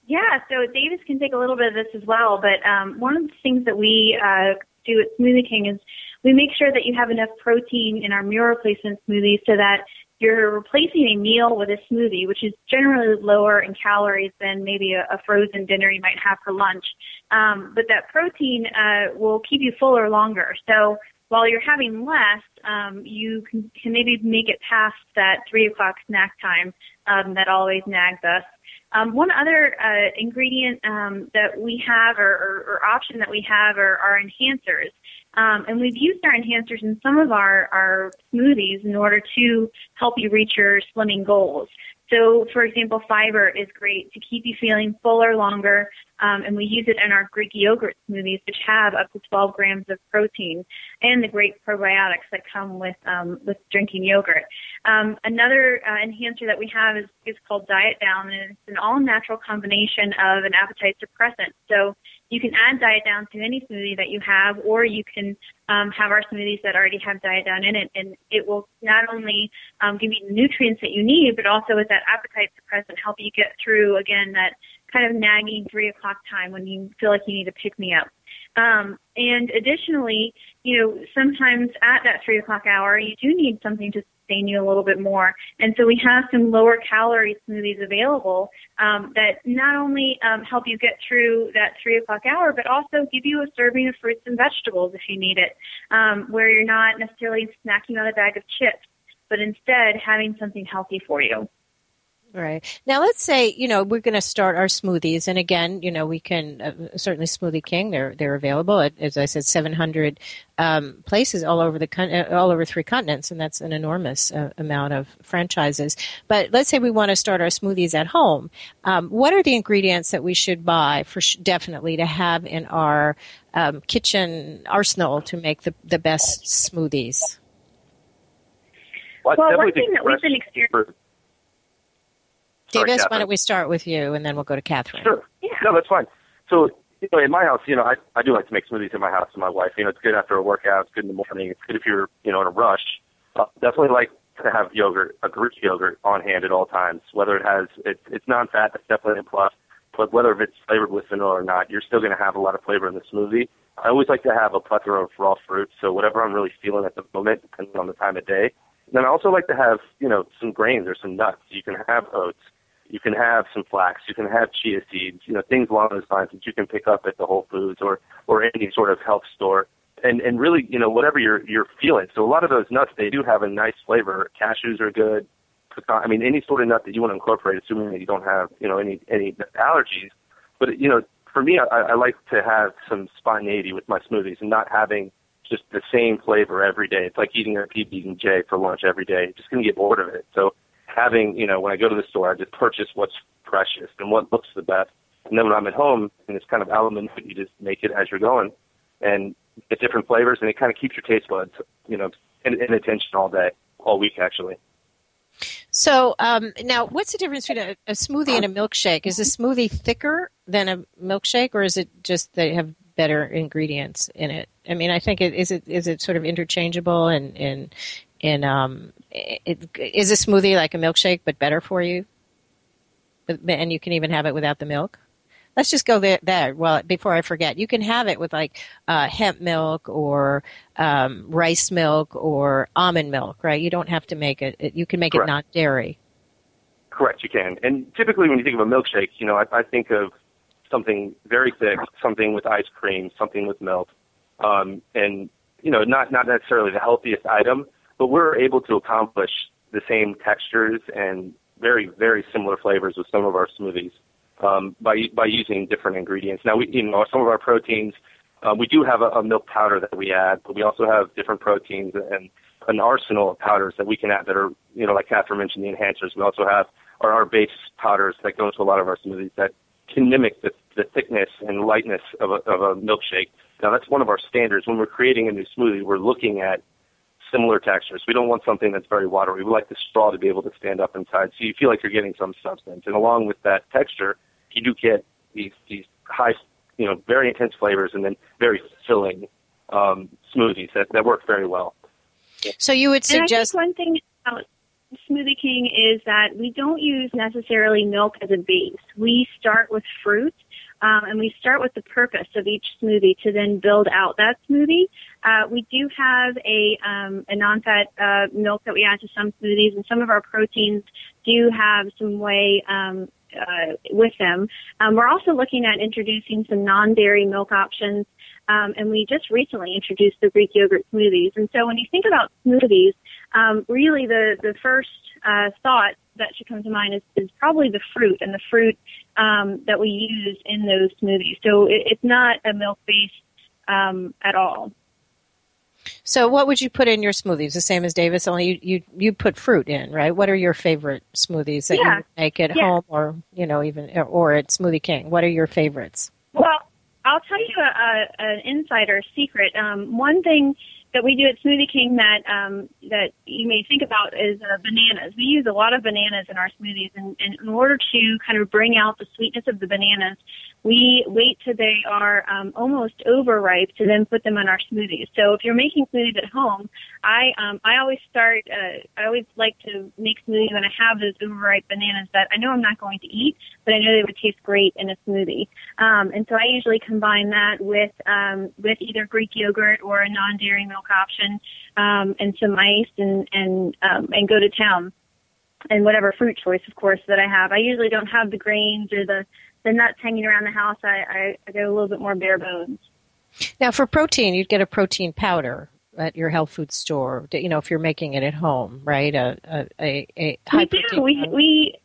yeah, so Davis can take a little bit of this as well, but um, one of the things that we uh, do at Smoothie King is we make sure that you have enough protein in our meal replacement smoothies so that you're replacing a meal with a smoothie, which is generally lower in calories than maybe a, a frozen dinner you might have for lunch. Um, but that protein uh, will keep you fuller longer. So while you're having less, um, you can, can maybe make it past that three o'clock snack time um, that always nags us. Um, one other uh, ingredient um, that we have or, or, or option that we have are, are enhancers. Um, and we've used our enhancers in some of our, our smoothies in order to help you reach your slimming goals. So, for example, fiber is great to keep you feeling fuller longer, um, and we use it in our Greek yogurt smoothies, which have up to 12 grams of protein, and the great probiotics that come with um, with drinking yogurt. Um, another uh, enhancer that we have is, is called Diet Down, and it's an all natural combination of an appetite suppressant. So you can add diet down to any smoothie that you have, or you can um, have our smoothies that already have diet down in it, and it will not only um, give you the nutrients that you need, but also with that appetite suppressant, help you get through again that kind of nagging three o'clock time when you feel like you need to pick me up. Um, and additionally, you know, sometimes at that three o'clock hour, you do need something to sustain you a little bit more. And so we have some lower calorie smoothies available um, that not only um, help you get through that three o'clock hour, but also give you a serving of fruits and vegetables if you need it, um, where you're not necessarily snacking on a bag of chips, but instead having something healthy for you. Right. Now, let's say, you know, we're going to start our smoothies. And again, you know, we can, uh, certainly Smoothie King, they're, they're available at, as I said, 700 um, places all over the, uh, all over three continents. And that's an enormous uh, amount of franchises. But let's say we want to start our smoothies at home. Um, what are the ingredients that we should buy for sh- definitely to have in our um, kitchen arsenal to make the, the best smoothies? Well, well one thing that we've been experiencing Sorry, Davis, why don't we start with you, and then we'll go to Katherine. Sure. Yeah. No, that's fine. So, you know, in my house, you know, I I do like to make smoothies in my house with my wife. You know, it's good after a workout. It's good in the morning. It's good if you're, you know, in a rush. Uh, definitely like to have yogurt, a Greek yogurt, on hand at all times. Whether it has, it's it's non-fat. That's definitely a plus. But whether if it's flavored with vanilla or not, you're still going to have a lot of flavor in the smoothie. I always like to have a plethora of raw fruit. So whatever I'm really feeling at the moment, depending on the time of day. And then I also like to have, you know, some grains or some nuts. You can have oats you can have some flax, you can have chia seeds, you know, things along those lines that you can pick up at the Whole Foods or or any sort of health store. And and really, you know, whatever you're you're feeling. So a lot of those nuts they do have a nice flavor. Cashews are good. I mean, any sort of nut that you want to incorporate, assuming that you don't have, you know, any any allergies. But you know, for me, I, I like to have some spontaneity with my smoothies and not having just the same flavor every day. It's like eating a PB and J for lunch every day. Just gonna get bored of it. So having, you know, when I go to the store, I just purchase what's freshest and what looks the best. And then when I'm at home, and it's kind of element, you just make it as you're going, and get different flavors, and it kind of keeps your taste buds, you know, in, in attention all day, all week actually. So um, now, what's the difference between a, a smoothie and a milkshake? Is a smoothie thicker than a milkshake, or is it just they have better ingredients in it? I mean, I think it is it is it sort of interchangeable and and and um, it, is a smoothie like a milkshake but better for you? And you can even have it without the milk. Let's just go there. There. Well, before I forget, you can have it with like uh, hemp milk or um, rice milk or almond milk, right? You don't have to make it. You can make Correct. it not dairy. Correct, you can. And typically, when you think of a milkshake, you know, I, I think of something very thick, something with ice cream, something with milk, um, and you know, not not necessarily the healthiest item, but we're able to accomplish the same textures and very very similar flavors with some of our smoothies um, by by using different ingredients. Now, we you know some of our proteins. Uh, we do have a, a milk powder that we add, but we also have different proteins and an arsenal of powders that we can add that are, you know, like Katherine mentioned, the enhancers. We also have our, our base powders that go into a lot of our smoothies that can mimic the, the thickness and lightness of a, of a milkshake. Now, that's one of our standards. When we're creating a new smoothie, we're looking at similar textures. We don't want something that's very watery. We like the straw to be able to stand up inside, so you feel like you're getting some substance. And along with that texture, you do get these these high, you know, very intense flavors and then very filling um, smoothies that, that work very well. So you would suggest one thing about Smoothie King is that we don't use necessarily milk as a base. We start with fruit. Um, and we start with the purpose of each smoothie to then build out that smoothie. Uh, we do have a, um, a non-fat uh, milk that we add to some smoothies, and some of our proteins do have some whey um, uh, with them. Um, we're also looking at introducing some non-dairy milk options um, and we just recently introduced the Greek yogurt smoothies. And so when you think about smoothies, um, really the, the first uh, thought that should come to mind is, is probably the fruit and the fruit um, that we use in those smoothies. So it, it's not a milk based um, at all. So what would you put in your smoothies? The same as Davis, only you, you, you put fruit in, right? What are your favorite smoothies that yeah. you make at yeah. home or, you know, even, or at Smoothie King? What are your favorites? Well, I'll tell you a, a, an insider secret. Um, one thing that we do at Smoothie King that um, that you may think about is uh, bananas. We use a lot of bananas in our smoothies, and, and in order to kind of bring out the sweetness of the bananas, we wait till they are um, almost overripe to then put them on our smoothies. So if you're making smoothies at home, I um, I always start. Uh, I always like to make smoothies when I have those overripe bananas that I know I'm not going to eat, but I know they would taste great in a smoothie. Um, and so I usually combine that with um, with either Greek yogurt or a non-dairy milk option, um, and some ice, and and um, and go to town. And whatever fruit choice, of course, that I have. I usually don't have the grains or the the nuts hanging around the house, I, I, I go a little bit more bare bones. Now, for protein, you'd get a protein powder at your health food store. You know, if you're making it at home, right? A a, a, a high we do. We powder. we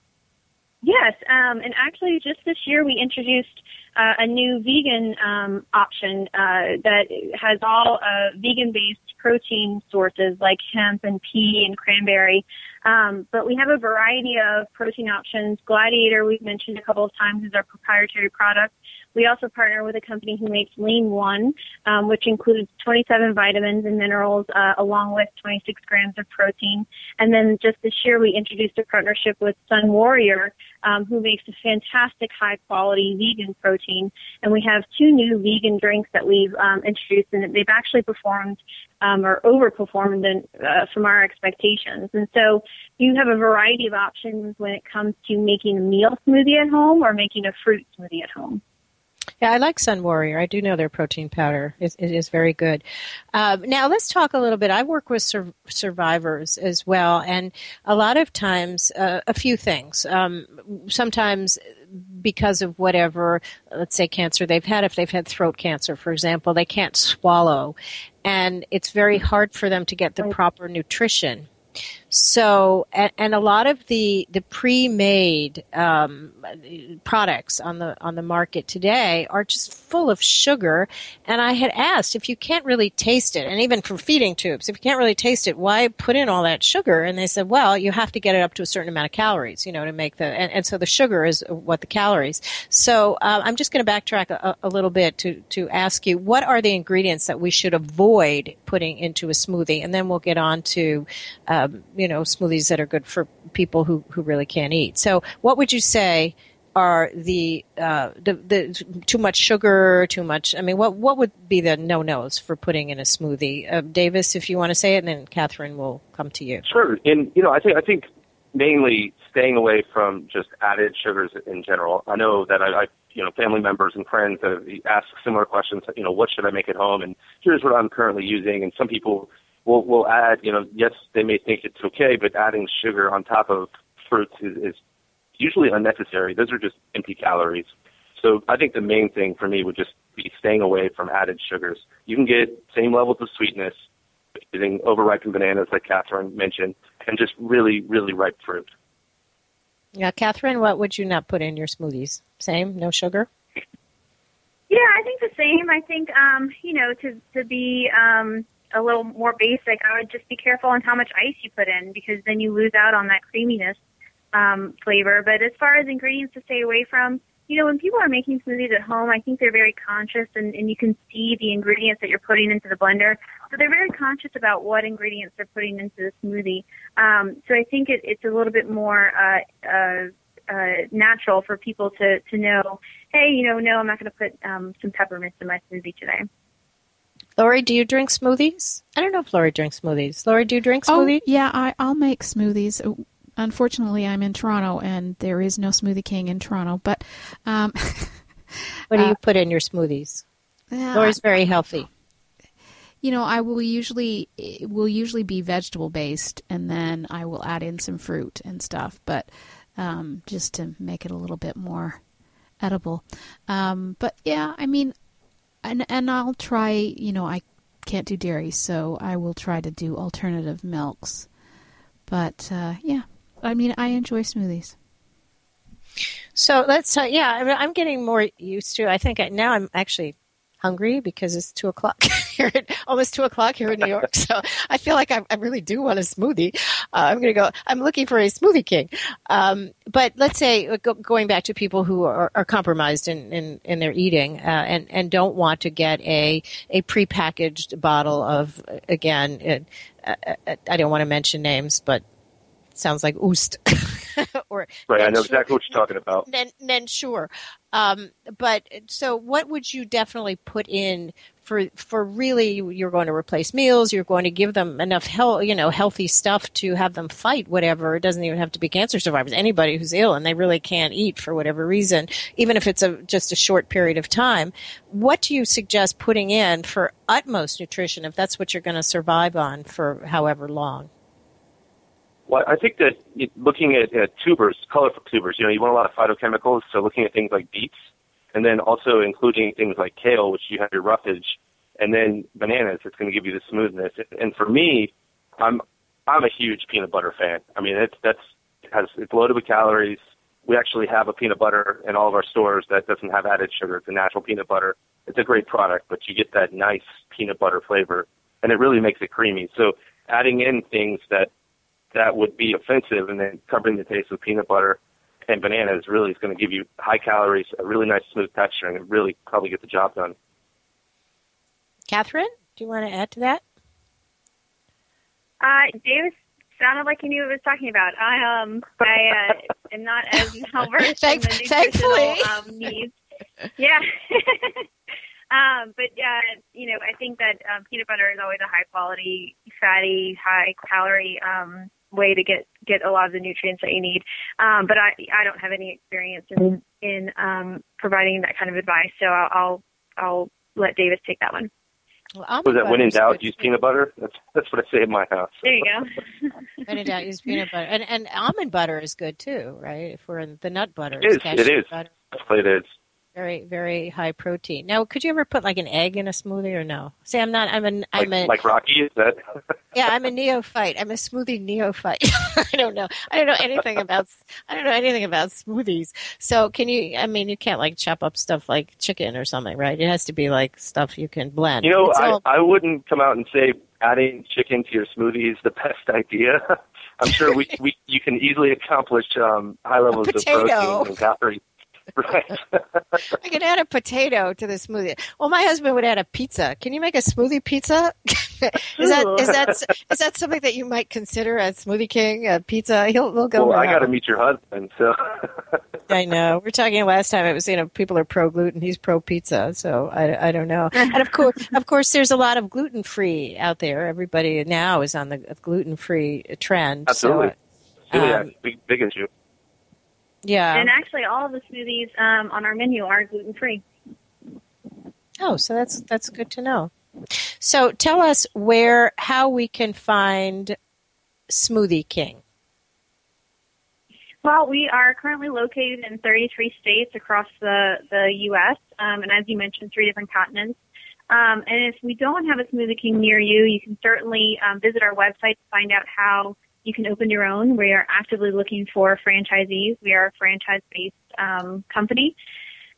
yes, um, and actually, just this year we introduced uh, a new vegan um, option uh, that has all uh, vegan-based protein sources like hemp and pea and cranberry. Um, but we have a variety of protein options. Gladiator, we've mentioned a couple of times, is our proprietary product. We also partner with a company who makes Lean One, um, which includes 27 vitamins and minerals, uh, along with 26 grams of protein. And then just this year, we introduced a partnership with Sun Warrior, um, who makes a fantastic high quality vegan protein. And we have two new vegan drinks that we've um, introduced, and they've actually performed um, or overperformed in, uh, from our expectations. And so you have a variety of options when it comes to making a meal smoothie at home or making a fruit smoothie at home. Yeah, I like Sun Warrior. I do know their protein powder. It, it is very good. Um, now, let's talk a little bit. I work with sur- survivors as well, and a lot of times, uh, a few things. Um, sometimes, because of whatever, let's say cancer they've had, if they've had throat cancer, for example, they can't swallow, and it's very hard for them to get the proper nutrition. So, and, and, a lot of the the pre-made um, products on the on the market today are just full of sugar. And I had asked if you can't really taste it, and even for feeding tubes, if you can't really taste it, why put in all that sugar? And they said, well, you have to get it up to a certain amount of calories, you know, to make the and, and so the sugar is what the calories. So uh, I'm just going to backtrack a, a little bit to to ask you what are the ingredients that we should avoid putting into a smoothie, and then we'll get on to um, you know smoothies that are good for people who, who really can't eat. So, what would you say are the, uh, the the too much sugar, too much? I mean, what what would be the no nos for putting in a smoothie? Uh, Davis, if you want to say it, and then Katherine will come to you. Sure, and you know, I think I think mainly staying away from just added sugars in general. I know that I, I you know, family members and friends have asked similar questions. You know, what should I make at home? And here's what I'm currently using. And some people will will add, you know, yes, they may think it's okay, but adding sugar on top of fruits is, is usually unnecessary. Those are just empty calories. So I think the main thing for me would just be staying away from added sugars. You can get same levels of sweetness using overripened bananas, like Katherine mentioned, and just really, really ripe fruit. Yeah, Katherine, what would you not put in your smoothies? Same, no sugar. Yeah, I think the same. I think um, you know to to be um, a little more basic, I would just be careful on how much ice you put in because then you lose out on that creaminess um, flavor. But as far as ingredients to stay away from, you know, when people are making smoothies at home, I think they're very conscious and, and you can see the ingredients that you're putting into the blender. So they're very conscious about what ingredients they're putting into the smoothie. Um, so I think it, it's a little bit more uh, uh, uh, natural for people to to know, hey, you know, no, I'm not going to put um, some peppermints in my smoothie today. Lori, do you drink smoothies? I don't know if Lori drinks smoothies. Lori, do you drink smoothies? Oh, smoothies? yeah, I, I'll make smoothies. Uh, Unfortunately, I'm in Toronto, and there is no Smoothie King in Toronto. But um, What do you Uh, put in your smoothies? yeah, Lori's very healthy. you know, I will usually it will usually be vegetable based, and then I will add in some fruit and stuff, but um, just to make it a little bit more edible. Um, but yeah, I mean, and and I'll try. You know, I can't do dairy, so I will try to do alternative milks. But uh, yeah, I mean, I enjoy smoothies. So let's. Uh, yeah, I I'm getting more used to. I think I, now I'm actually hungry because it's two o'clock here, at, almost two o'clock here in New York. So I feel like I, I really do want a smoothie. Uh, I'm going to go. I'm looking for a smoothie king. Um, but let's say uh, go, going back to people who are, are compromised in, in, in their eating uh, and and don't want to get a a prepackaged bottle of again. It, uh, uh, I don't want to mention names, but sounds like Oost. or Right, I know exactly what you're talking about. then, then sure. Um, but so, what would you definitely put in for for really? You're going to replace meals. You're going to give them enough health, you know, healthy stuff to have them fight whatever. It doesn't even have to be cancer survivors. Anybody who's ill and they really can't eat for whatever reason, even if it's a just a short period of time. What do you suggest putting in for utmost nutrition if that's what you're going to survive on for however long? Well, I think that looking at, at tubers, colorful tubers, you know, you want a lot of phytochemicals. So looking at things like beets, and then also including things like kale, which you have your roughage, and then bananas, it's going to give you the smoothness. And for me, I'm I'm a huge peanut butter fan. I mean, it's that's has it's loaded with calories. We actually have a peanut butter in all of our stores that doesn't have added sugar. It's a natural peanut butter. It's a great product, but you get that nice peanut butter flavor, and it really makes it creamy. So adding in things that that would be offensive and then covering the taste with peanut butter and bananas really is going to give you high calories, a really nice smooth texture, and really probably get the job done. Katherine, do you want to add to that? Uh, Davis sounded like he knew what he was talking about. I um, I uh, am not as well versed in Thank- the thankfully. nutritional um, needs. Yeah. um, but uh, you know, I think that um, peanut butter is always a high quality, fatty, high calorie um, way to get get a lot of the nutrients that you need. Um, but I I don't have any experience in in um, providing that kind of advice, so I'll I'll, I'll let Davis take that one. Well, almond Was that when in doubt, use peanut butter? That's that's what I say in my house. There you go. When in doubt, use peanut butter. And, and almond butter is good too, right? If we're in the nut butter, It is, it's cashew it is. butter. Definitely it is. Very, very high protein. Now, could you ever put like an egg in a smoothie or no? See, I'm not. I'm a. Like, I'm a. like Rocky, is that? yeah, I'm a neophyte. I'm a smoothie neophyte. I don't know. I don't know anything about. I don't know anything about smoothies. So, can you? I mean, you can't like chop up stuff like chicken or something, right? It has to be like stuff you can blend. You know, It's I, all- I wouldn't come out and say adding chicken to your smoothie is the best idea. I'm sure we, we you can easily accomplish um, high levels of protein and calories. Right. I can add a potato to the smoothie. Well, my husband would add a pizza. Can you make a smoothie pizza? is that is that is that something that you might consider as Smoothie King a pizza? He'll he'll go. well, I got to meet your husband, so I know. We're talking last time. It was you know people are pro gluten. He's pro pizza. So I, I don't know. And of course, of course, there's a lot of gluten free out there. Everybody now is on the gluten free trend. absolutely. So, um, big big issue. Yeah. And actually, all of the smoothies um, on our menu are gluten free. Oh, so that's that's good to know. So tell us where how we can find Smoothie King. Well, we are currently located in 33 states across the, the U.S., um, and as you mentioned, three different continents. Um, and if we don't have a Smoothie King near you, you can certainly um, visit our website to find out how you can open your own. We are actively looking for franchisees. We are a franchise-based um, company.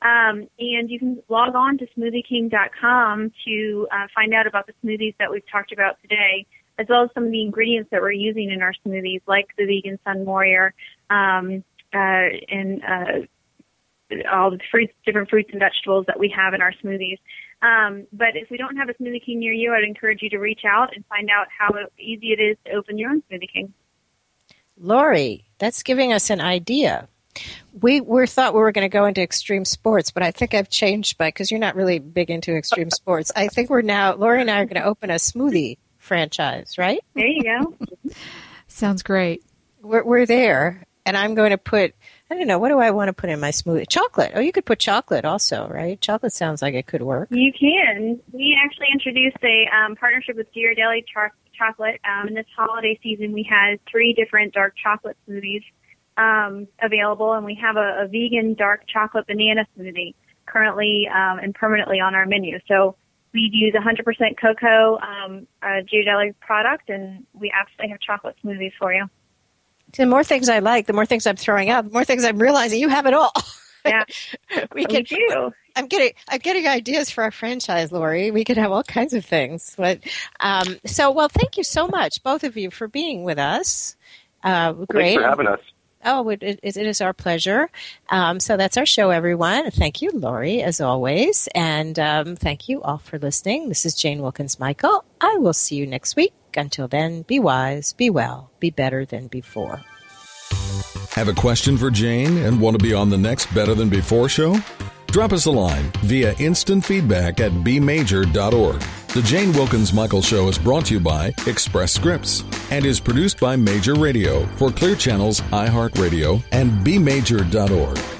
Um, and you can log on to smoothieking.com to uh, find out about the smoothies that we've talked about today, as well as some of the ingredients that we're using in our smoothies, like the vegan Sun Warrior, um, uh, and uh, all the fruits, different fruits and vegetables that we have in our smoothies. Um, but if we don't have a Smoothie King near you, I'd encourage you to reach out and find out how easy it is to open your own Smoothie King. Lori, that's giving us an idea. we we thought we were going to go into extreme sports, but I think I've changed by because you're not really big into extreme sports. I think we're now Lori and I are going to open a smoothie franchise, right? There you go. Sounds great. We're we're there, and I'm going to put. I don't know. What do I want to put in my smoothie? Chocolate. Oh, you could put chocolate also, right? Chocolate sounds like it could work. You can. We actually introduced a um, partnership with Ghirardelli Cho- Chocolate. Um, in this holiday season, we had three different dark chocolate smoothies um, available, and we have a, a vegan dark chocolate banana smoothie currently um, and permanently on our menu. So we use 100% cocoa um, uh, product, and we absolutely have chocolate smoothies for you. The more things I like, the more things I'm throwing out. The more things I'm realizing you have it all. Yeah, we we can. do. I'm getting I'm getting ideas for our franchise, Lori. We could have all kinds of things. But um, so well, thank you so much, both of you, for being with us. Uh, great. Thanks for having us. Oh, it, it, it is our pleasure. Um, so that's our show, everyone. Thank you, Lori, as always. And um, thank you all for listening. This is Jane Wilkens Michael. I will see you next Until then, be wise, be well, be better than before. Have a question for Jane and want to be on the next Better Than Before show? Drop us a line via instant feedback at bmajor.org. The Jane Wilkens Michael Show is brought to you by Express Scripts and is produced by Major Radio for Clear Channels, iHeartRadio, and bmajor.org.